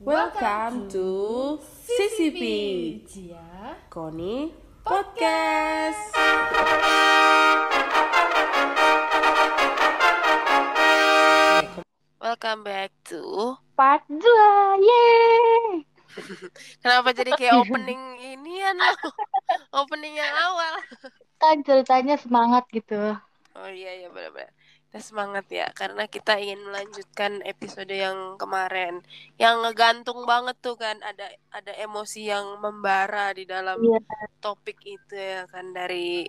Welcome to CCP Cia Koni Podcast. Welcome back to part 2 yeay Kenapa jadi kayak opening ini ya lo? Opening yang awal. kan ceritanya semangat gitu Oh iya iya benar-benar. Kita semangat ya karena kita ingin melanjutkan episode yang kemarin yang ngegantung banget tuh kan ada ada emosi yang membara di dalam Iya. topik itu ya kan dari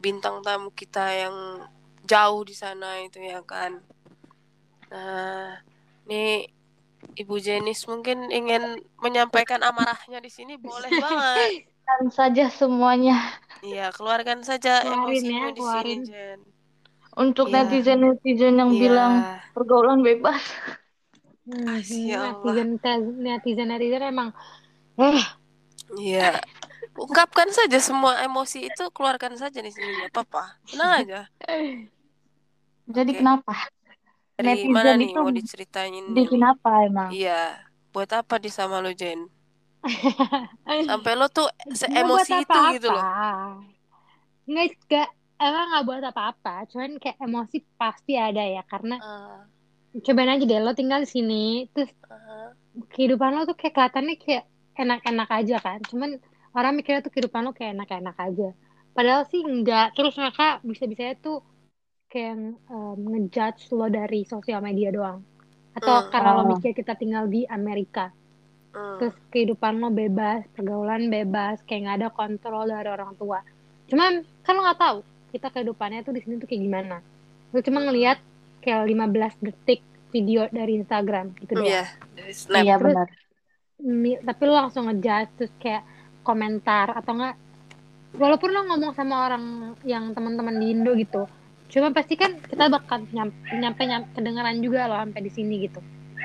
bintang tamu kita yang jauh di sana itu ya kan. Nah, nih Ibu Jenis mungkin ingin menyampaikan amarahnya di sini boleh banget. kan saja semuanya Iya, keluarkan saja Keluarin emosimu ya, di sini. Jen. Untuk Iya. netizen netizen yang Iya. bilang pergaulan bebas Ah, ya Allah. netizen netizen netizen emang eh Iya. Ungkapkan saja semua emosi itu, keluarkan saja di sini, nggak apa-apa. Tenang aja. jadi Oke. kenapa Dari Netizen mana nih itu mau diceritain ini? bikin apa emang Iya. Buat apa di sama lo, Jen? Sampai lo tuh seemosi itu apa-apa gitu loh. nggak emang nggak buat apa-apa cuman kayak emosi pasti ada ya karena Ah, cobain aja deh lo tinggal di sini terus ah, kehidupan lo tuh kayak kelihatannya kayak enak-enak aja kan cuman orang mikirnya tuh kehidupan lo kayak enak-enak aja padahal sih enggak terus mereka bisa-bisanya tuh kayak um, ngejudge lo dari sosial media doang atau Hmm. karena lo Oh. mikir kita tinggal di Amerika hmm. terus kehidupan lo bebas pergaulan bebas kayak nggak ada kontrol dari orang tua cuman kan lo nggak tahu kita kehidupannya tuh di sini tuh kayak gimana. Lo cuma ngelihat kayak 15 detik video dari Instagram gitu doang. Iya, dari snap. iya Terus- benar. Mi- tapi lo langsung ngejudge terus kayak komentar atau enggak walaupun lo ngomong sama orang yang teman-teman di Indo gitu cuma pasti kan kita bakal nyampe nyampe, nyampe kedengeran juga lo sampai di sini gitu.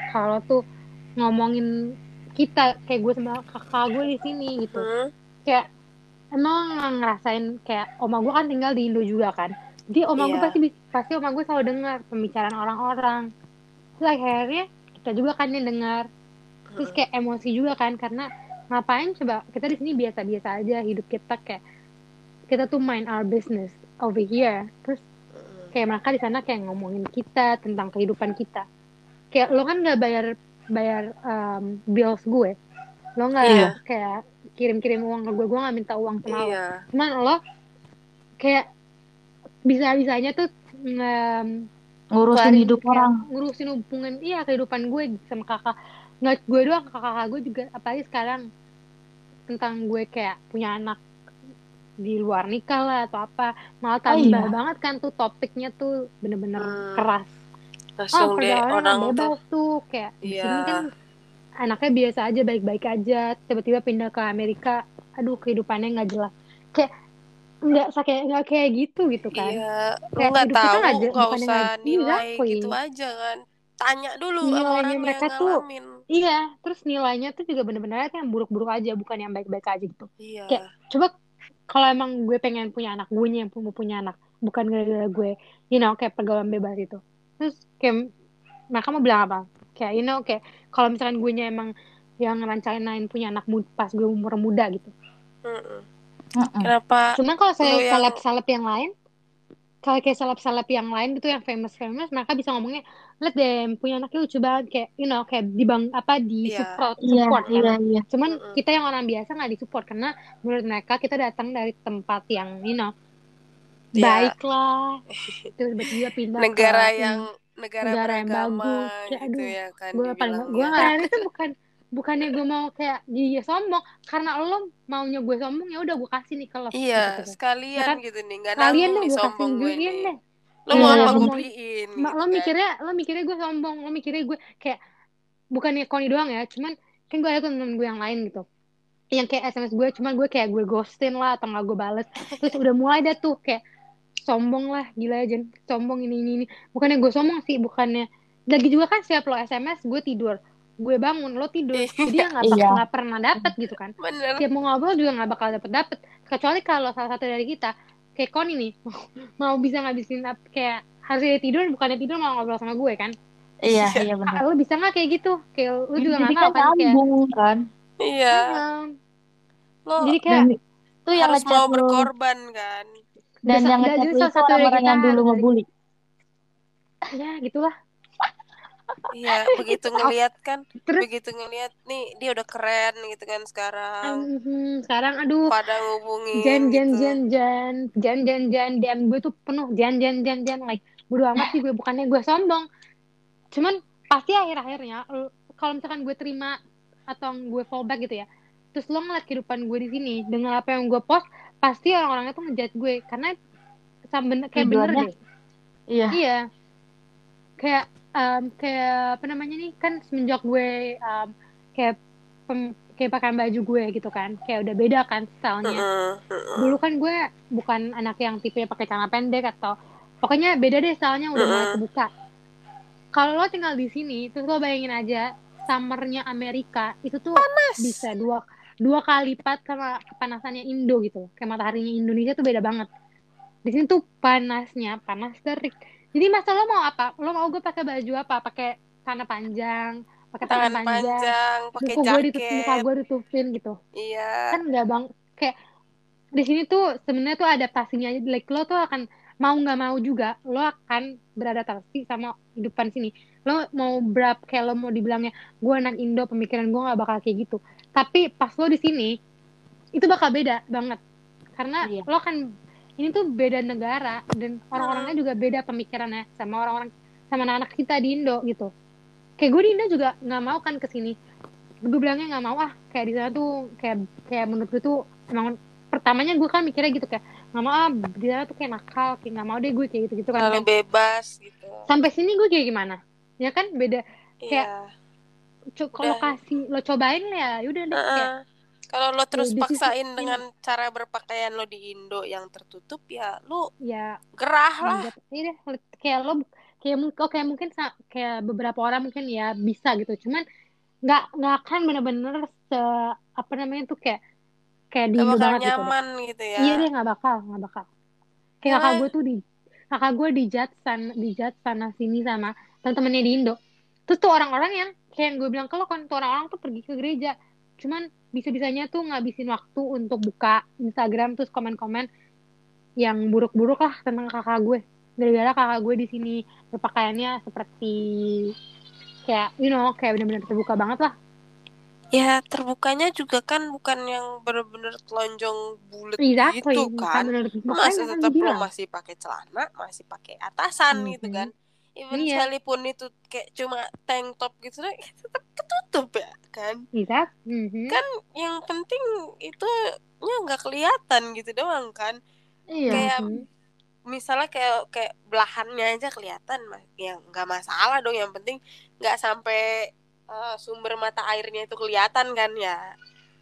Kalau tuh ngomongin kita kayak gue sama kakak gue di sini gitu. Hmm, kayak emang ngerasain kayak oma gue kan tinggal di Indo juga kan? Jadi oma gue Iya. pasti pasti oma gue selalu dengar pembicaraan orang-orang. Terus akhirnya kita juga kan yang dengar. Terus kayak emosi juga kan karena ngapain coba kita di sini biasa-biasa aja hidup kita kayak kita tuh mind our business over here. Terus kayak mereka di sana kayak ngomongin kita tentang kehidupan kita. Kayak lo kan nggak bayar bayar um, bills gue. Lo nggak Iya. kayak kirim-kirim uang ke gue gue nggak minta uang sama lo Iya. cuman lo kayak bisa-bisanya tuh nge- ngurusin keluarin hidup kayak orang ngurusin hubungan iya kehidupan gue sama kakak nggak gue doang kakak-kakak gue juga apalagi sekarang tentang gue kayak punya anak di luar nikah lah atau apa malah tambah iya. banget kan tuh topiknya tuh bener-bener Hmm. keras Langsung oh deh orang tuh. bebas tuh kayak di Iya. sini kan anaknya biasa aja baik-baik aja tiba-tiba pindah ke Amerika aduh kehidupannya nggak jelas kayak nggak kayak nggak kayak gitu gitu kan Iya, Kayak nggak tahu, nggak usah nilai exactly. gitu aja kan. Tanya dulu sama Nilainya orang mereka yang tuh- ngalamin. Iya, terus nilainya tuh juga bener-bener yang buruk-buruk aja, bukan yang baik-baik aja gitu. Iya. Kayak, Coba kalau emang gue pengen punya anak, gue yang mau punya anak, bukan gara-gara gue, you know, kayak pergaulan bebas itu. Terus kayak mereka mau bilang apa? Kayak, you know, kayak kalau misalkan gue emang yang ngerancanain punya anak mud- pas gue umur muda gitu. Mm-mm. Kenapa? Cuman kalau saya yang- seleb-seleb yang lain, kalau kayak seleb-seleb yang lain gitu yang famous-famous, mereka bisa ngomongnya, lihat deh punya anaknya lucu banget, kayak, you know, kayak di bang apa di Iya. support, iya support kan. iya iya Cuman Mm-mm. kita yang orang biasa nggak disupport karena menurut mereka kita datang dari tempat yang you know Iya. baik lah. Terus tiba-tiba pindah Negara ke yang negara, negara yang bagus. Kayak, gitu aduh, ya kan gue paling gue dibilangnya. nggak itu bukan bukannya gue mau kayak dia sombong karena lo maunya gue sombong ya udah gue kasih nih kalau Iya, gitu. sekalian Ya kan? gitu nih, nggak Kalian deh nih gue kasih sombong gue nih. deh. Lo Iya, mau apa gue beliin gitu lo kan. mikirnya lo mikirnya gue sombong lo mikirnya gue kayak bukannya Koni doang ya cuman kan gue ada temen gue yang lain gitu yang kayak SMS gue cuman gue kayak gue ghostin lah atau nggak gue bales terus udah mulai dah tuh kayak sombong lah gila aja sombong ini ini ini bukannya gue sombong sih bukannya lagi juga kan setiap lo SMS gue tidur gue bangun lo tidur jadi ya nggak Iya. nggak pernah dapet gitu kan Bener. tiap mau ngobrol juga nggak bakal dapet dapet kecuali kalau salah satu dari kita kayak Koni nih mau bisa ngabisin kayak harusnya dia tidur bukannya tidur mau ngobrol sama gue kan Iya, Iya. iya benar. Ah, lu bisa nggak kayak gitu kayak lu juga Jadi nggak mau kan kan kayak kan. Iya. Lo jadi kayak itu yang harus mau berkorban kan. Dan Bisa- yang salah itu satu orang-orang kita yang dulu ngebully. ya gitulah. Iya, begitu ngelihat kan, terus? begitu ngelihat nih dia udah keren gitu kan sekarang. mhm, sekarang aduh. Pada ngubungin jan jan gitu. jan jan jan jan jan DM gue tuh penuh. Jan jan jan jan like bodo amat sih gue bukannya gue sombong. Cuman pasti akhir-akhirnya kalau misalkan gue terima atau gue fallback gitu ya terus lo ngeliat kehidupan gue di sini dengan apa yang gue post pasti orang-orangnya tuh ngejudge gue karena sama bener, kayak bener deh Iya. Iya. Kayak em, kayak apa namanya nih kan semenjak gue em, kayak pem- kayak pakaian baju gue gitu kan. Kayak udah beda kan stylenya. Heeh, heeh. Dulu kan gue bukan anak yang tipe pakai celana pendek atau pokoknya beda deh stylenya udah mulai kebuka. Kalau lo tinggal di sini, terus lo bayangin aja summernya Amerika itu tuh bisa dua dua kali lipat sama kepanasannya Indo gitu. Kayak mataharinya Indonesia tuh beda banget. Di sini tuh panasnya panas terik. Jadi masa lo mau apa? Lo mau gue pakai baju apa? Pakai celana panjang, pakai tangan panjang, panjang, pakai muka gue ditutup, muka jaket. gue ditutupin gitu Iya. kan nggak bang kayak di sini tuh sebenarnya tuh adaptasinya aja like lo tuh akan mau nggak mau juga lo akan beradaptasi sama kehidupan sini lo mau berapa kayak lo mau dibilangnya gue anak Indo pemikiran gue nggak bakal kayak gitu tapi pas lo di sini itu bakal beda banget karena Iya. lo kan ini tuh beda negara dan orang-orangnya juga beda pemikirannya sama orang-orang sama anak-anak kita di Indo gitu kayak gue di Indo juga nggak mau kan ke sini gue bilangnya nggak mau ah kayak di sana tuh kayak kayak menurut gue tuh emang pertamanya gue kan mikirnya gitu kayak nggak mau ah di sana tuh kayak nakal kayak nggak mau deh gue kayak gitu gitu kan Terlalu bebas gitu. sampai sini gue kayak gimana ya kan beda Kayak- Iya. Co- kalau kasih lo cobain ya yaudah deh kayak Heeh. Kalau lo terus di situ- paksain dengan cara berpakaian lo di Indo yang tertutup ya lu ya gerah lah. Ini deh kayak lo kayak mungkin oh, kayak mungkin kayak beberapa orang mungkin ya bisa gitu cuman nggak nggak akan bener-bener se apa namanya tuh kayak kayak di Indo banget gitu nyaman gitu ya. iya deh nggak bakal nggak bakal kayak Ya. kakak gue tuh di kakak gue dijat sana dijat sana sini sama teman-temannya di Indo terus tuh orang-orang yang kayak yang gue bilang lo kan tuh orang-orang tuh pergi ke gereja cuman bisa-bisanya tuh ngabisin waktu untuk buka Instagram terus komen-komen yang buruk-buruk lah tentang kakak gue gara-gara kakak gue di sini berpakaiannya seperti kayak you know kayak benar-benar terbuka banget lah Ya terbukanya juga kan bukan yang bener-bener telanjang bulat exactly gitu kan. masih kan tetap lo masih pakai celana, masih pakai atasan Mhm. gitu kan. Even Iya. sekalipun itu kayak cuma tank top gitu tetap ketutup ya kan. exactly Mhm. Kan yang penting itu nya nggak kelihatan gitu doang kan. Iya. Kayak Mhm. misalnya kayak kayak belahannya aja kelihatan ya nggak masalah dong yang penting nggak sampai eh, sumber mata airnya itu kelihatan kan ya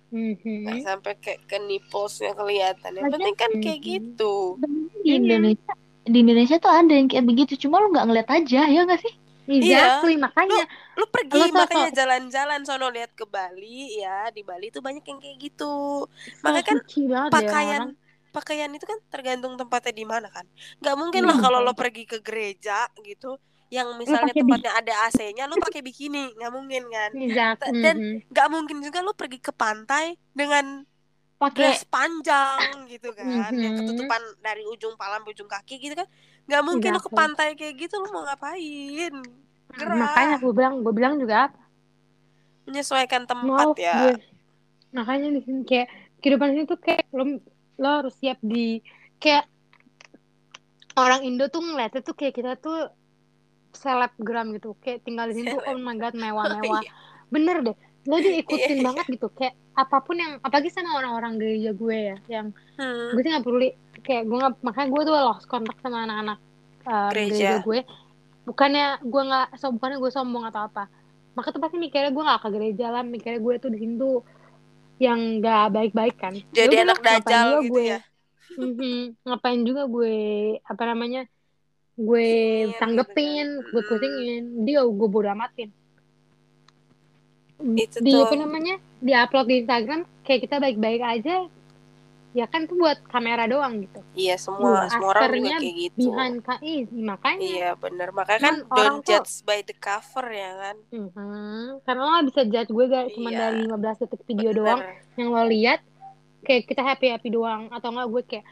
Mhm. nggak sampai kayak ke nipplesnya kelihatan yang penting kan kayak gitu Di Indonesia, di Indonesia tuh ada yang kayak begitu, cuma lu nggak ngeliat aja, ya nggak sih? exactly makanya lu pergi Lu makanya jalan-jalan sono lihat ke Bali ya di Bali tuh banyak yang kayak gitu makanya kan deh pakaian orang-orang. pakaian itu kan tergantung tempatnya di mana kan nggak mungkin lah Iya. kalau lo pergi ke gereja gitu yang misalnya tempatnya ada AC-nya lo pakai bikini nggak mungkin kan exactly Dan- Mhm. nggak mungkin juga lo pergi ke pantai dengan Pakai dress panjang gitu kan yang Mhm. ketutupan dari ujung pala sampai ujung kaki gitu kan. Nggak mungkin lo ke pantai kayak gitu lo mau ngapain? Gerah makanya gue bilang gue bilang juga apa? Menyesuaikan tempat maaf ya. gue makanya di sini kayak kehidupan sini tuh kayak lo lo harus siap di kayak orang Indo tuh ngeliatnya tuh kayak kita tuh selebgram gitu. Kayak tinggal di sini tuh oh my god mewah-mewah. Iya. bener deh lo diikutin Iya, banget gitu kayak apa pun yang apalagi sama orang-orang gereja gue ya yang Hmm. gue sih nggak peduli kayak gue nggak makanya gue tuh lost kontak sama anak-anak um, Gereja. gereja. gue bukannya gue nggak so bukannya gue sombong atau apa maka tuh pasti mikirnya gue nggak ke gereja lah mikirnya gue tuh di tuh yang nggak baik-baik kan jadi Yaudah anak dajal gitu gue ya Mhm, ngapain juga gue apa namanya gue tanggepin gitu kan. gue pusingin dia gue bodo amatin Itu di tuh. apa namanya di upload di Instagram kayak kita baik-baik aja ya kan tuh buat kamera doang gitu iya semua semua orang juga kayak gitu behind ka ih, makanya iya bener makanya kan Kan don't tuh- judge by the cover ya kan Mhm. karena lo bisa judge gue gak cuma Iya. dari 15 detik video Bener. doang yang lo lihat kayak kita happy happy doang atau enggak gue kayak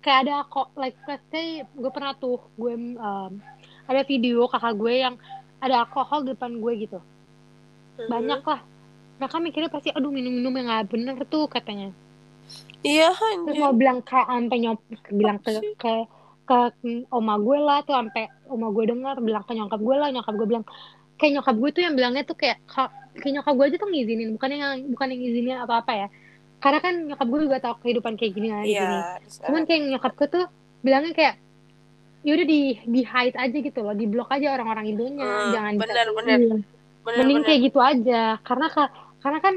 kayak ada kok like let's say gue pernah tuh gue um, ada video kakak gue yang ada alkohol di depan gue gitu Mhm. banyak lah. Mereka mikirnya pasti aduh minum-minum yang nggak bener tuh katanya. Iya terus mau bilang kayak sampai nyop bilang ke ke ke oma gue lah tuh sampai oma gue dengar bilang ke nyokap gue lah. Nyokap gue bilang kayak nyokap gue tuh yang bilangnya tuh kayak "Ka- kayak nyokap gue aja tuh ngizinin bukan yang bukan yang ngizinin apa apa ya. Karena kan nyokap gue juga tahu kehidupan kayak gini lah di sana. cuman kayak nyokap gue tuh bilangnya kayak ya udah di di hide aja gitu loh di blok aja orang-orang Indonya Hmm, jangan bener, bener. Bener mending bener. kayak gitu aja. Karena ka- karena kan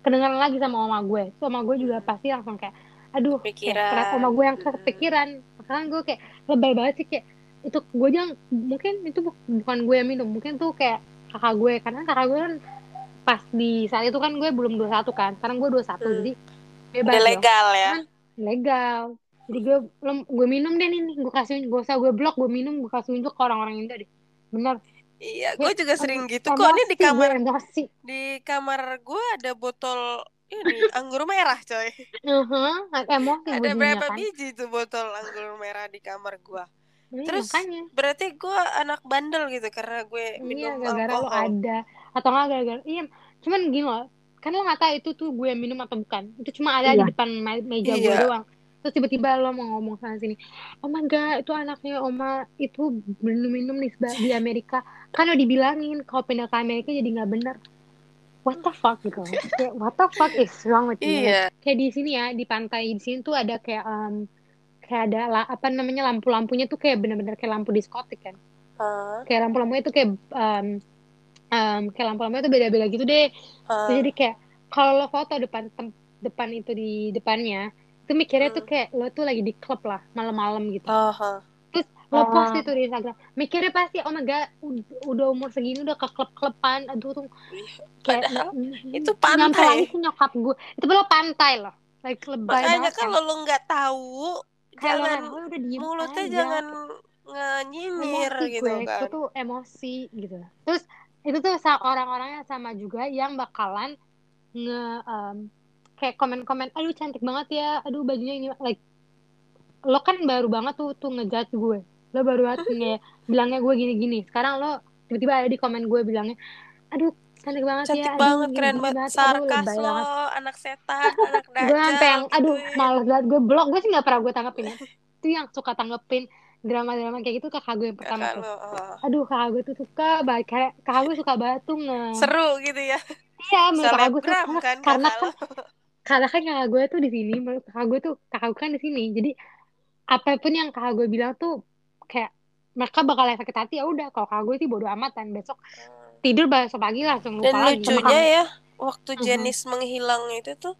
kedengaran lagi sama oma gue. So, oma gue juga pasti langsung kayak aduh kayak Pikiran. keren- oma gue yang kepikiran. Makanya gue kayak lebay banget sih kayak itu gue jangan mungkin itu bu- bukan gue yang minum mungkin tuh kayak kakak gue. Karena kakak gue kan pas di saat itu kan gue belum 21 kan sekarang gue 21 Hmm. jadi bebas udah legal ya? Kan legal. Jadi gue gue minum deh nih gue kasih gue usah gue blok gue minum gue kasih unjuk ke orang-orang Indo deh. Bener iya gue juga sering gitu kok ini di gue, kamar emosi di kamar gue ada botol ini anggur merah coy Uh-huh, emosi ada berapa kan. biji tuh botol anggur merah di kamar gue Iya, Terus makanya. berarti gue anak bandel gitu karena gue Iya, minum gara-gara lo alkohol ada. Atau nggak gara-gara, iya. Cuman gini loh, kan lo nggak tahu itu tuh gue minum atau bukan. Itu cuma ada Iya. di depan me- meja gue Iya. doang. Terus tiba-tiba lo mau ngomong sana sini, oh my god, itu anaknya Oma itu minum-minum nih seba- di Amerika. Kan udah dibilangin kalau pindah ke Amerika jadi nggak bener. What the fuck gitu. Kayak, what the fuck is wrong with you? iya Kayak di sini ya, di pantai di sini tuh ada kayak um, kayak ada la- apa namanya lampu-lampunya tuh kayak bener-bener kayak lampu diskotik kan. Hah? kayak lampu-lampunya tuh kayak um, um, kayak lampu-lampunya tuh beda-beda gitu deh. Terus jadi kayak kalau lo foto depan tem- depan itu di depannya, itu mikirnya tuh Hmm. kayak lo tuh lagi di klub lah malam-malam gitu. Hah. Terus lo post Ah. itu di Instagram, mikirnya pasti oh my god ud- udah umur segini udah ke klub-kluban, aduh tuh kayak Padahal itu nyampe pantai. lagi ke nyokap gue. Itu belum pantai loh. Like lebay makanya kalau lo nggak tahu jangan udah diem mulutnya aja. jangan emosi gitu gue kan gue tuh emosi gitu terus itu tuh orang-orangnya sama juga yang bakalan nge em, kayak komen-komen aduh cantik banget ya. Aduh bajunya ini. Like lo kan baru banget tuh tuh ngejudge gue. Lo baru banget nge bilangnya gue gini-gini. Sekarang lo tiba-tiba ada di komen gue bilangnya aduh cantik banget cantik ya aduh banget gini, keren banget. aduh sarkas lo banget. anak setan anak gue sampai yang dajjal aduh males banget. Gue blok gue sih nggak pernah gue tanggepin ya. Itu yang suka tanggepin drama-drama kayak gitu kakak gue yang pertama kakak tuh. lo oh. aduh kakak gue tuh suka banget kayak kakak gue suka banget tuh nge seru gitu ya. Iya menurut kakak gue karena, kan karena kan lo karena kan kakak gue tuh di sini kakak gue tuh kakak gue kan di sini jadi apa pun yang kakak gue bilang tuh kayak mereka bakal sakit hati ya udah kalau kakak gue sih bodo amat dan besok tidur besok pagi langsung lupa dan lagi lucunya ya waktu Mhm. Jenis menghilang itu tuh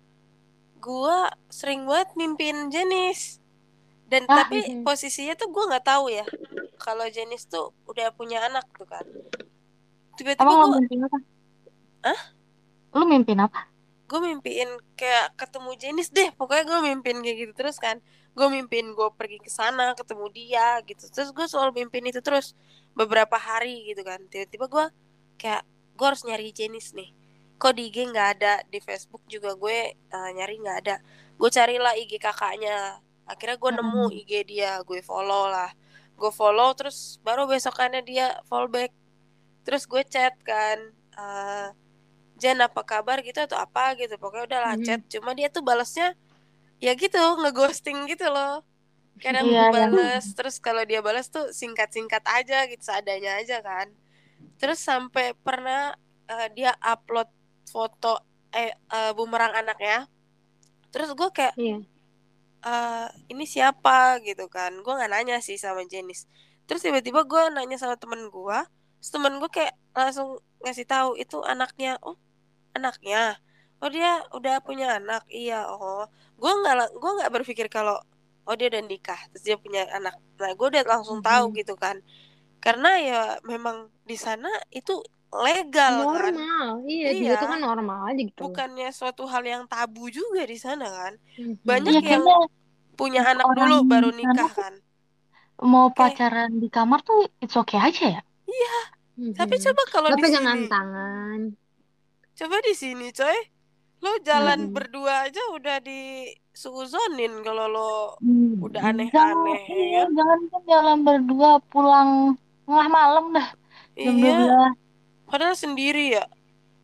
gua sering banget mimpin Jenis dan Ah, tapi mhm. posisinya tuh gua nggak tahu ya kalau Jenis tuh udah punya anak tuh kan tiba-tiba gua mimpin apa? Hah? Lo mimpin apa? Gue mimpiin kayak ketemu Jenis deh pokoknya gue mimpin kayak gitu terus kan. Gue mimpin gue pergi ke sana ketemu dia gitu. Terus gue selalu mimpin itu terus beberapa hari gitu kan. Tiba-tiba gue kayak gue harus nyari Jenis nih. Kok di IG nggak ada di Facebook juga gue eh, nyari nggak ada. Gue carilah IG kakaknya. Akhirnya gue nemu Hmm. IG dia gue follow lah. Gue follow terus baru besokannya dia follow back. Terus gue chat kan eh, Jen apa kabar gitu atau apa gitu. Pokoknya udah lah Mhm. chat. Cuma dia tuh balasnya ya gitu ngeghosting gitu loh. Kadang Iya, bales terus kalau dia balas tuh singkat-singkat aja gitu seadanya aja kan. Terus sampai pernah eh, dia upload foto eh eh, bumerang anaknya. Terus gue kayak iya. eh ini siapa gitu kan. Gue nggak nanya sih sama Jenis terus tiba-tiba gue nanya sama temen gue temen gue kayak langsung ngasih tahu itu anaknya. Oh anaknya. Oh dia udah punya anak? Iya oh. Gue nggak gue nggak berpikir kalau oh dia udah nikah terus dia punya anak. Nah gue udah langsung tahu Mhm. gitu kan. Karena ya memang di sana itu legal kan? Normal iya, di Iya. situ kan normal aja gitu bukannya suatu hal yang tabu juga di sana kan? Banyak Iya yang punya anak orang dulu baru nikah kan? mau Kayak- pacaran di kamar tuh it's okay aja ya. Mhm. tapi coba kalau di sini tangan coba di sini coy lo jalan Mhm. berdua aja udah disuuzonin kalau lo Hmm, Udah Jangan, aneh-aneh, ya iya, kan? jangan kan jalan berdua pulang tengah malam dah jam iya 12. padahal sendiri ya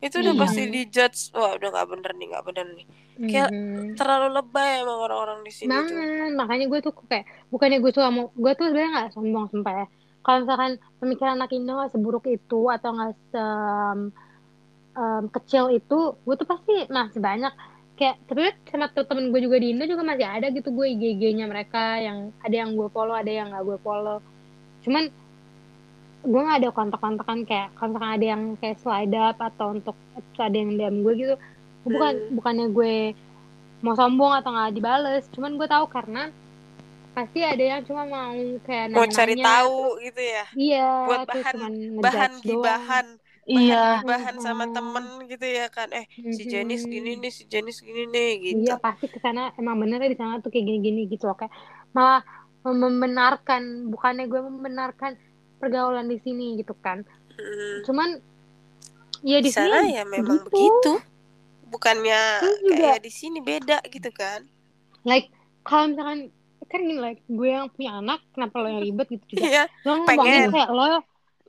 itu udah Iya. pasti dijudge wah udah nggak bener nih nggak bener nih Kayak Mhm. terlalu lebay emang orang-orang di sini tuh banget makanya gue tuh kayak bukannya gue tuh mau gue tuh sebenarnya nggak sombong sumpah ya kalau misalkan pemikiran anak Indo nggak seburuk itu atau nggak se em, kecil itu gue tuh pasti masih banyak. Kayak tapi sama temen gue juga di Indo juga masih ada gitu gue IG-nya mereka yang ada yang gue follow ada yang nggak gue follow. Cuman gue nggak ada kontak-kontakan kayak misalkan ada yang kayak slide up atau untuk ada yang DM gue gitu. Bukan Hmm. bukannya gue mau sombong atau nggak dibales cuman gue tahu karena pasti ada yang cuma mau kayak mau cari tahu gitu ya? iya buat terus bahan cuman bahan bahan Iya, gibahan sama Mhm. temen gitu ya kan eh si Jenis gini nih si Jenis gini nih gitu Iya pasti ke sana emang bener di sana tuh kayak gini-gini gitu loh kayak malah membenarkan bukannya gue membenarkan pergaulan di sini gitu kan Hmm. cuman ya di sana ya memang begitu. begitu bukannya kayak di sini beda gitu kan like kalau misalkan kan gini like gue yang punya anak kenapa lo yang ribet gitu juga iya lo pengen. ngomongin kayak lo lo,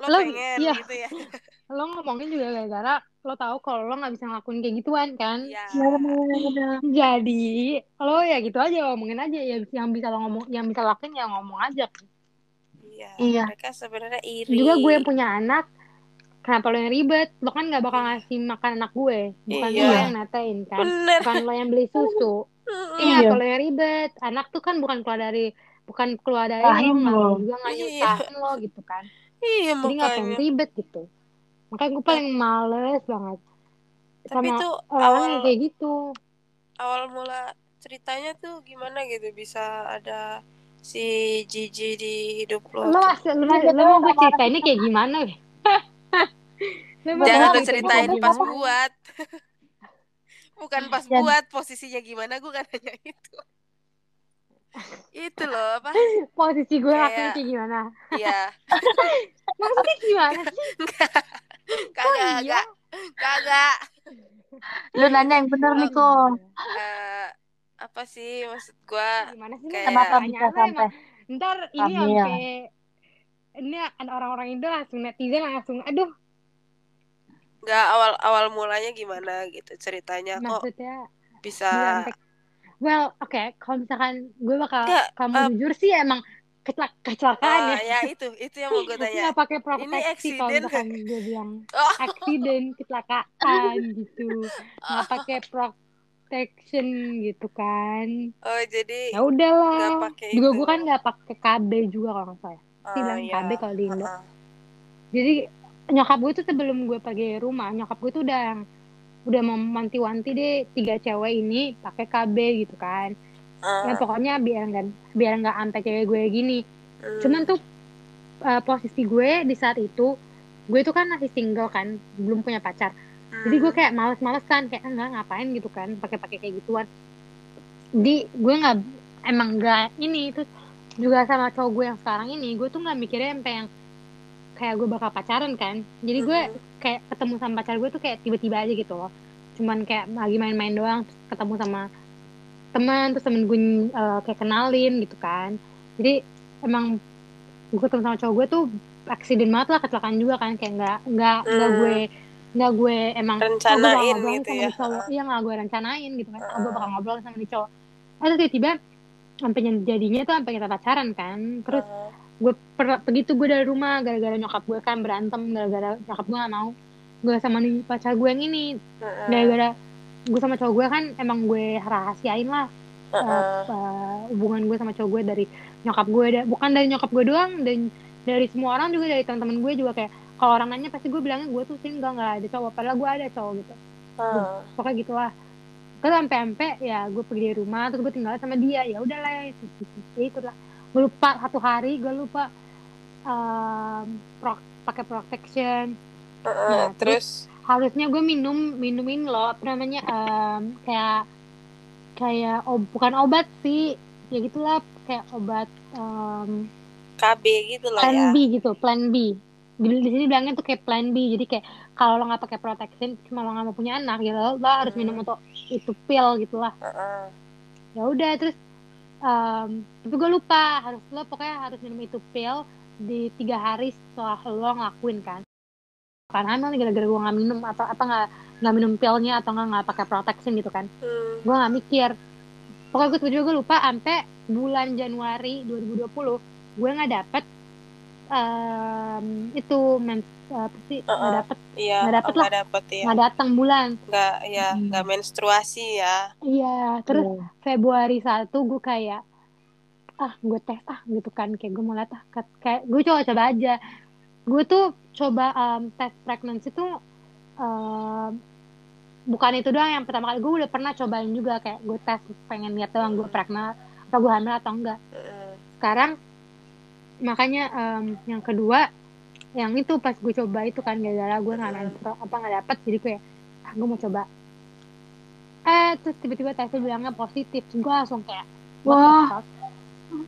Lo- pengen iya. gitu ya lo ngomongin juga gara-gara lo tahu kalau lo nggak bisa ngelakuin kayak gituan kan? Benar-benar. jadi lo ya gitu aja ngomongin aja. Ya yang bisa lo ngomong yang bisa lo lakuin ya ngomong aja. Iya Iya. mereka sebenarnya iri. Juga gue yang punya anak kenapa lo yang ribet? Lo kan nggak bakal ngasih makan anak gue. Bukan Iya. lo yang netain kan? Bener. Bukan lo yang beli susu. Iya Iya. kalau yang ribet. Anak tuh kan bukan keluar dari bukan keluar dari Rahim lo nggak lo. juga nggak Iya. lo gitu kan. Iya jadi ngapain makanya. ribet gitu makanya gue paling males banget tapi sama tuh orang awal yang kayak gitu. awal mula ceritanya tuh gimana gitu? Bisa ada si Gigi di hidup lo lo tuh? lo, lo mau gue ceritain kayak gimana? Lo jangan lu ceritain pas buat. Bukan pas buat posisinya gimana? Gue kan nanya itu itu loh apa? Posisi gue Kayak- lakuin kayak gimana? iya. Maksudnya gimana sih? Kagak iya? kagak Lu nanya yang bener nih kok. Eh, apa sih maksud gue gimana sih Kayak- Kenapa bisa sampai emang- ntar ini sampai ini ada orang-orang Indo langsung netizen langsung aduh. Nggak awal awal mulanya gimana gitu ceritanya. Kok maksudnya bisa well oke kalau misalkan gue bakal Nggak, kamu eh, jujur sih emang kecelak kecelakaan Ah, ya. ya itu itu yang mau gue tanya. Nggak pakai proteksi kalau misalkan gue bilang oh. accident kecelakaan gitu. Nggak pakai protection gitu kan. Oh jadi ya udahlah. juga gue kan nggak pakai KB juga kalau nggak salah. Ah, sih bilang iya. KB kalau di Indo. Ah, jadi nyokap gue tuh sebelum gue pergi rumah nyokap gue tuh udah udah memanti-wanti deh tiga cewek ini pakai KB gitu kan. Ah, ya pokoknya biar nggak biar nggak sampai cewek gue gini. Hmm. cuman tuh uh, posisi gue di saat itu gue tuh kan masih single kan belum punya pacar. Jadi gue Hmm. kayak males-males kan kayak enggak ngapain gitu kan pakai-pakai kayak gituan. Jadi gue nggak emang nggak ini terus juga sama cowok gue yang sekarang ini gue tuh nggak mikirnya sampai yang kayak gue bakal pacaran kan. Jadi gue kayak ketemu sama pacar gue tuh kayak tiba-tiba aja gitu loh. Cuman kayak lagi main-main doang terus ketemu sama teman terus temen gue uh, kayak kenalin gitu kan. Jadi emang gue ketemu sama cowok gue tuh aksiden banget lah kecelakaan juga kan. Kayak nggak nggak nggak Hmm. gue nggak gue emang oh, gue Rencanain ngobrol gitu sama ya. cowok. Iya nggak gue rencanain gitu kan. Oh, gue bakal ngobrol sama cowok. Eh terus tiba-tiba sampai jadinya tuh sampai kita pacaran kan. Terus Ah, gue per- begitu gue dari rumah gara-gara nyokap gue kan berantem gara-gara nyokap gue gak mau. Gue sama nih pacar gue yang ini. Ah, gara-gara gue sama cowok gue kan emang gue rahasiain lah ah, uh, ah. uh, hubungan gue sama cowok gue dari nyokap gue da- bukan dari nyokap gue doang dan dari semua orang juga dari teman-teman gue juga kayak kalau orang nanya pasti gue bilangnya gue tuh single nggak ada cowok padahal gue ada cowok gitu. Ah. pokoknya gitulah. Terus sampai sampai ya gue pergi dari rumah terus gue tinggal sama dia ya udahlah ya itu itu lah gue lupa satu hari gue lupa um, pro- pakai protection Heeh, Nah, terus harusnya gue minum minumin loh apa namanya em, kayak kayak ob- bukan obat sih ya gitulah kayak obat em, KB gitu lah plan ya. B gitu plan B di, di sini bilangnya tuh kayak plan B jadi kayak kalau lo nggak pakai protection cuma lo nggak mau punya anak gitu lo, lo harus minum Hmm. untuk itu pil gitulah Heeh. ya udah terus em, tapi gue lupa harus lo pokoknya harus minum itu pil di tiga hari setelah lo ngelakuin kan. Kan hamil nih gara-gara gue nggak minum atau apa nggak nggak minum pilnya atau nggak nggak pakai protection gitu kan. Hmm. gue nggak mikir. Pokoknya gue tiba-tiba gue lupa sampai bulan Januari 2020 gue nggak dapet em, itu mens apa sih nggak Uh-uh. dapet Iya, Nggak dapet oh, nggak dapet ya. nggak datang bulan Nggak, ya, Hmm. nggak menstruasi ya. iya terus Iya. Februari 1 gue kayak ah gue tes ah gitu kan kayak gue mau lihat ah kayak gue coba coba aja gue tuh coba em, tes pregnancy tuh em, bukan itu doang yang pertama kali gue udah pernah cobain juga kayak gue tes pengen lihat doang gue pregnant atau gue hamil atau enggak Heeh. sekarang makanya em, yang kedua yang itu pas gue coba itu kan gara-gara gue nggak Hmm. menstru apa nggak dapet jadi gue ah gue mau coba eh terus tiba-tiba tesnya bilangnya positif gue langsung kayak what the Wah. fuck gue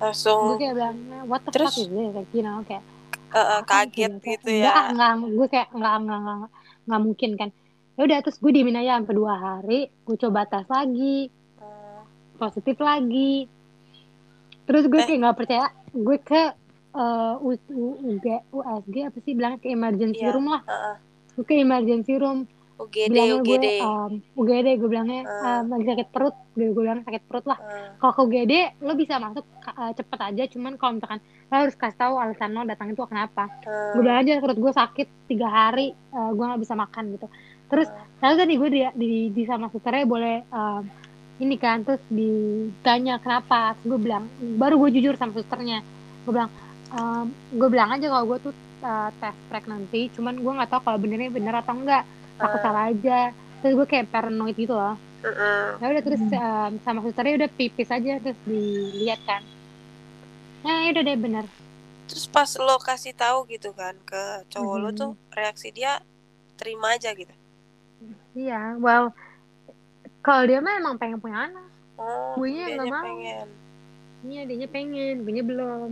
Langsung kayak bilangnya what the Terus? fuck is this like, you know kayak heeh, apa kaget gitu ah, ya. enggak gue kayak enggak enggak enggak, enggak, enggak mungkin kan ya udah terus gue diemin aja sampai dua hari gue coba tes lagi Hmm. positif lagi terus gue Eh. kayak nggak percaya gue ke U, U, UG, USG apa sih bilangnya ke emergency Iya. room lah Heeh. gue ke emergency room UGD, bilangnya gue UGD. um, UGD gue bilangnya Ah. um, lagi sakit perut gue, gue bilang sakit perut lah Heeh. kalau ke UGD lo bisa masuk uh, cepet aja cuman kalau misalkan lo harus kasih tahu alasan lo datang itu kenapa Heeh. gue bilang aja perut gue sakit tiga hari uh, gue nggak bisa makan gitu terus lalu tadi gue di, di, di sama susternya boleh um, ini kan terus ditanya kenapa terus gue bilang baru gue jujur sama susternya gue bilang um, gue bilang aja kalau gue tuh uh, tes pregnancy cuman gue nggak tahu kalau benernya bener atau enggak aku Ah. salah aja terus gue kayak paranoid gitu loh ya udah terus Hmm. um, sama susternya udah pipis aja terus dilihat kan nah ya udah deh bener Terus pas lo kasih tahu gitu kan ke cowok lo Mhm. tuh reaksi dia terima aja gitu. iya well kalau dia mah emang pengen punya anak Oh, Guenya dianya nggak mau. pengen. Iya, dia pengen, gue belum.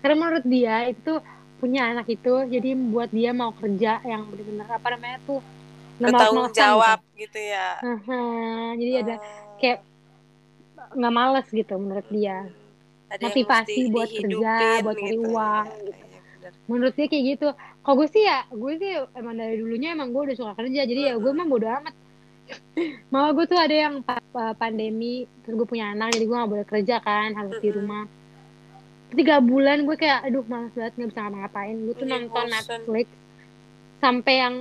Karena menurut dia itu punya anak itu, jadi membuat dia mau kerja yang benar-benar apa namanya tuh Bertanggung males-malesan jawab gitu ya. Gitu. Aha, jadi ada Oh. kayak nggak males gitu menurut dia. Ada yang motivasi buat kerja, buat cari gitu. uang, Iya, gitu. iya. Menurut dia kayak gitu. Kalau gue sih ya, gue sih emang dari dulunya emang gue udah suka kerja, jadi ya gue mah bodo amat. Malah gue tuh ada yang pa- pandemi, terus gue punya anak, jadi gue gak boleh kerja kan, harus di rumah. Tiga bulan gue kayak, aduh males banget gak bisa ngapa-ngapain. Gue tuh Iya, nonton. Netflix sampai yang,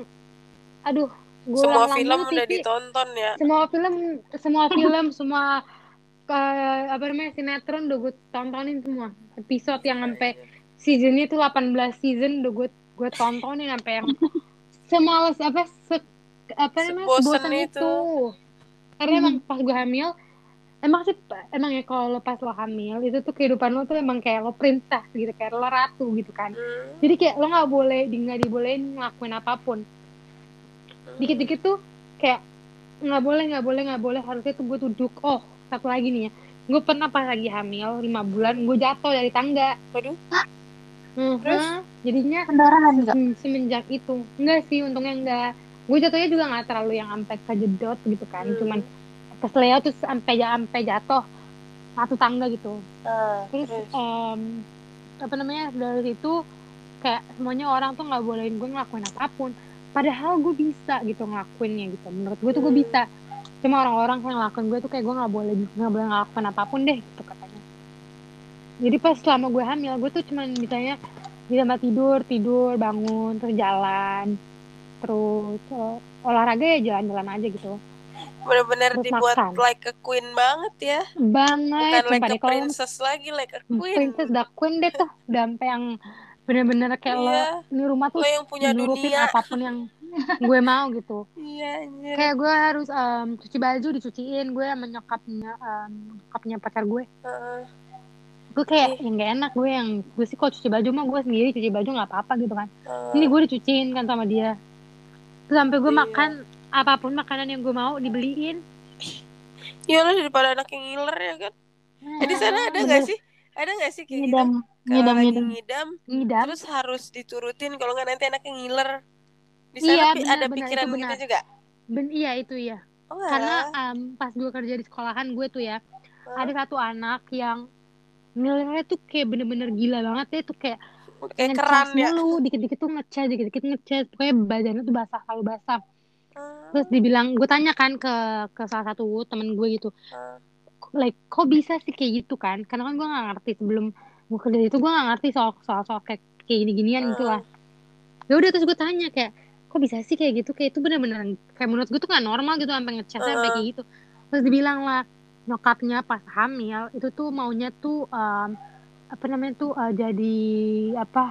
aduh, gue Semua film mulu udah TV. ditonton ya. Semua film, semua film, semua eh, apa namanya sinetron udah gue tontonin semua. Episode yang sampai seasonnya tuh 18 season udah gue gue tontonin sampai yang semales apa se, apa namanya sebosan itu. itu. Karena emang pas gue hamil emang sih emang ya kalau lo pas lo hamil itu tuh kehidupan lo tuh emang kayak lo princess gitu kayak lo ratu gitu kan. Hmm. Jadi kayak lo nggak boleh di nggak dibolehin ngelakuin apa pun. Dikit-dikit tuh kayak nggak boleh nggak boleh nggak boleh harusnya tuh gue duduk. Oh satu lagi nih ya. Gue pernah pas lagi hamil lima bulan gue jatuh dari tangga. Waduh, Mhm. Terus? Jadinya Pendarahan enggak? se- semenjak itu enggak sih untungnya enggak gue jatuhnya juga nggak terlalu yang sampai kejedot gitu kan. Hmm. cuman kesleo terus sampai sampai jatuh satu tangga gitu. Ah, terus terus. em, apa namanya dari situ kayak semuanya orang tuh nggak bolehin gue ngelakuin apa pun. Padahal gue bisa gitu ngelakuinnya gitu. Menurut gue tuh gue Hmm. bisa. Cuma orang-orang yang ngelakuin gue tuh kayak gue nggak boleh nggak boleh ngelakuin apa pun deh gitu katanya. Jadi pas selama gue hamil gue tuh cuman misalnya di tempat tidur tidur bangun terus jalan terus eh, olahraga ya jalan-jalan aja gitu Bener-bener dibuat makan. like a queen banget ya. banget Bukan like sumpah a deh kalau princess lagi, like a queen. princess the queen deh tuh udah sampai yang bener-bener kayak lo Iya. ini rumah tuh Lo yang punya dunia. apa pun yang gue mau gitu Iya, anjir. kayak gue harus em, cuci baju dicuciin gue sama nyokapnya nyokapnya pacar gue Heeh. gue kayak Ih. yang gak enak gue yang gue sih kalau cuci baju mah gue sendiri cuci baju nggak apa-apa gitu kan Eh, ini gue dicuciin kan sama dia sampai gue Iya. makan apa pun makanan yang gue mau dibeliin Iya lah daripada anak yang ngiler ya kan. Eh, di sana ada Bener. nggak sih? Ada nggak sih kayak gitu? ngidam Kalau ngidam ngidam ngidam, ngidam terus harus diturutin kalau nggak nanti anaknya ngiler. Di sana Iya, benar, ada benar, pikiran itu gitu benar. juga. ben iya itu iya Oh, karena em, pas gue kerja di sekolahan gue tuh ya Hah? ada satu anak yang nilainya tuh kayak bener-bener gila banget dia tuh kayak kayak keran ya. mulu dikit-dikit tuh ngecas dikit-dikit ngecas pokoknya badannya tuh basah selalu basah. Ah, terus dibilang gue tanya kan ke ke salah satu temen gue gitu ah. like kok bisa sih kayak gitu kan? Karena kan gue nggak ngerti sebelum gue kerja itu gue nggak ngerti soal soal soal kayak kayak gini ginian gitu lah. Ya udah terus gue tanya kayak kok bisa sih kayak gitu? Kayak itu bener-bener kayak menurut gue tuh nggak normal gitu sampai ngecasnya sampai kayak gitu. Terus dibilang lah nyokapnya pas hamil itu tuh maunya tuh em, apa namanya tuh eh, jadi apa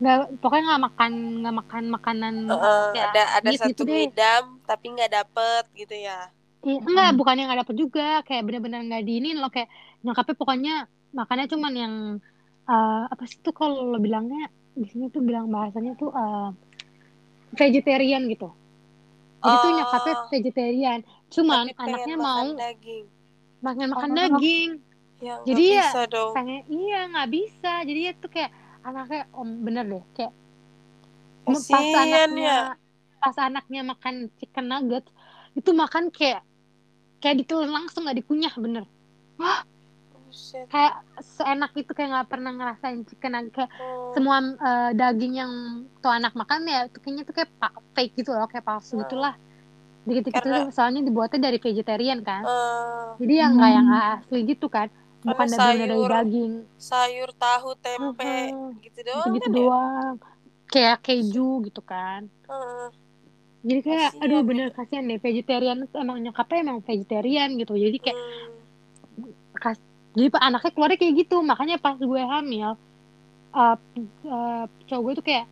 nggak pokoknya nggak makan nggak makan makanan Heeh, kayak ada ada diet satu gitu deh ngidam tapi nggak dapet gitu ya. Iya, enggak, bukannya nggak dapet juga, kayak bener-bener nggak diinin loh, kayak nyokapnya pokoknya makannya cuman yang eh, apa sih tuh kalau lo bilangnya di sini tuh bilang bahasanya tuh eh, vegetarian gitu. Jadi tuh nyokapnya Oh, vegetarian, cuman anaknya mau daging. makan makan Oh. daging. Ya Jadi ya bisa dong. pengen iya nggak bisa. Jadi ya tuh kayak anaknya om bener deh, kayak pas anaknya ya. pas anaknya makan chicken nugget itu makan kayak kayak ditelan langsung nggak dikunyah bener. Wah, Buset. kayak seenak itu kayak nggak pernah ngerasain chicken nugget kayak Oh. semua eh, daging yang tuh anak makan ya itu kayaknya tuh kayak fake gitu loh kayak palsu Nah, gitulah dikit-dikit karena itu soalnya dibuatnya dari vegetarian kan eh, jadi yang nggak yang Hmm. nggak asli gitu kan bukan dari sayur daging. sayur tahu tempe Heeh, gitu doang gitu-gitu kan ya. doang. Kayak keju gitu kan. Heeh. jadi kayak aduh Kasian ya. bener kasihan deh. Vegetarian emang nyokapnya emang vegetarian gitu. Jadi kayak Hmm. kas- jadi pak anaknya keluarnya kayak gitu. Makanya pas gue hamil uh, uh, cowok gue tuh kayak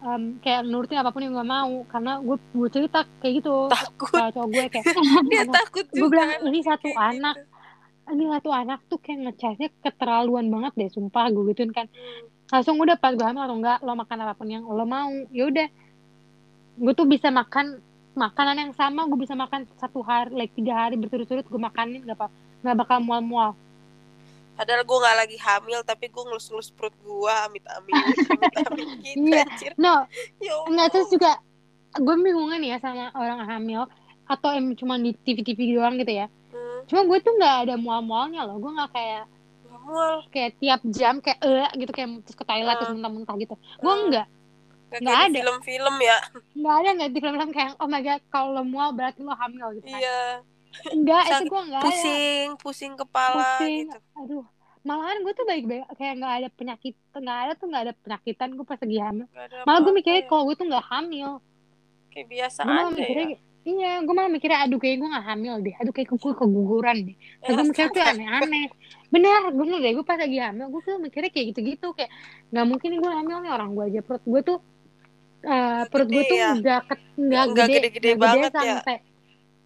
um, kayak nurutin apa pun yang gue mau. Karena gue gue cerita kayak gitu. Takut. Cowok gue kayak dia anak takut gue juga bilang anaknya ini satu kayak anak. gitu ini satu anak tuh kayak ngecasnya keterlaluan banget deh sumpah gue gituin kan. Langsung udah pas gue hamil atau enggak lo makan apa pun yang lo mau ya udah. Gue tuh bisa makan makanan yang sama gue bisa makan satu hari like tiga hari berturut-turut gue makanin gak apa nggak bakal mual-mual. Padahal gue nggak lagi hamil tapi gue ngelus-ngelus perut gue amit amit amit amit gitu anjir. No. Ya enggak terus juga gue bingungan ya sama orang hamil atau em cuma di TV-TV doang gitu ya. Cuma gue tuh nggak ada mual-mualnya loh. Gue nggak kayak mual. kayak tiap jam kayak eh gitu kayak terus ke toilet terus Ah, muntah-muntah gitu. Gue ah. enggak Gak nggak ada. film-film ya. Nggak ada nggak di film-film kayak oh my god kalau lo mual berarti lo hamil gitu kan. Iya. Enggak itu gue nggak ada. pusing pusing kepala pusing gitu. aduh. Malahan gue tuh baik-baik kayak nggak ada penyakit nggak ada tuh nggak ada penyakitan gue pas lagi hamil. Malah gue mikirnya ya. kalau gue tuh nggak hamil. Kayak biasa malah aja mikirnya ya iya gue malah mikirnya aduh kayak gue nggak hamil deh. Aduh kayak gue keguguran deh. Nah, gue mikirnya tuh aneh-aneh. Bener bener deh gue pas lagi hamil gue tuh mikirnya kayak gitu-gitu kayak nggak mungkin gue hamil nih orang gue aja. Perut gue tuh Gak perut gue tuh ya nggak ke- nggak gede gede-gede gede banget ya. sampai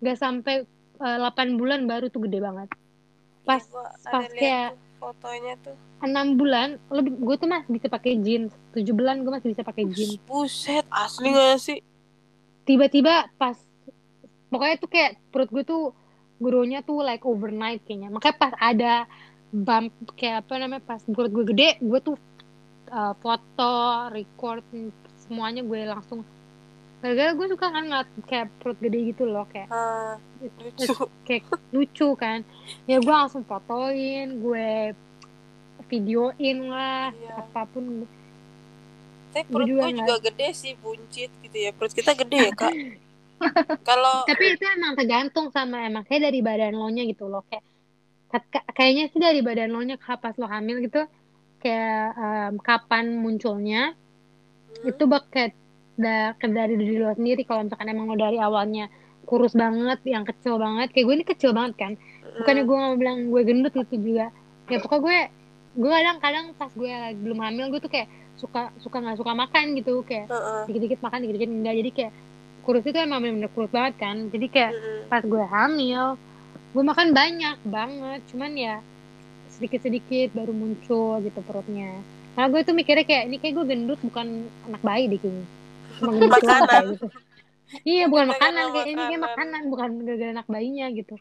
nggak sampai eh, 8 bulan baru tuh gede banget. Iya pas ada pas kayak fotonya tuh. enam bulan lebih gue tuh masih bisa pakai jeans tujuh bulan gue masih bisa pakai jeans buset asli gak sih? Tiba-tiba pas pokoknya tuh kayak perut gue tuh gurunya tuh like overnight kayaknya. Makanya pas ada bump kayak apa namanya pas perut gue gede gue tuh uh, foto record semuanya gue langsung. Gara-gara gue suka kan ngeliat kayak perut gede gitu loh kayak ah, lucu. kayak lucu kan. Ya gue langsung fotoin gue videoin lah iya. apa pun. Tapi gue perut juga gue nggak juga gede sih buncit gitu ya. Perut kita gede ya kak kalau tapi itu emang tergantung sama emang kayak dari badan lo nya gitu loh. Kayak kayaknya sih dari badan lo nya pas lo hamil gitu kayak em, kapan munculnya hmm, itu bak kayak da- dari diri lo sendiri. Kalau misalkan emang lo dari awalnya kurus banget yang kecil banget kayak gue ini kecil banget kan. Bukannya hmm, gue mau bilang gue gendut gitu juga. Ya pokoknya gue gue kadang-kadang pas gue belum hamil gue tuh kayak suka suka nggak suka makan gitu. Kayak dikit-dikit makan dikit-dikit enggak jadi kayak kurus itu emang bener-bener kurus banget kan jadi kayak heeh. pas gue hamil gue makan banyak banget cuman ya sedikit-sedikit baru muncul gitu perutnya. Nah gue tuh mikirnya kayak ini kayak gue gendut bukan anak bayi deh kayaknya. Cuma gendut kayak gitu. Iya bukan makanan kayak ini kayak makanan. makanan bukan gara-gara anak bayinya gitu.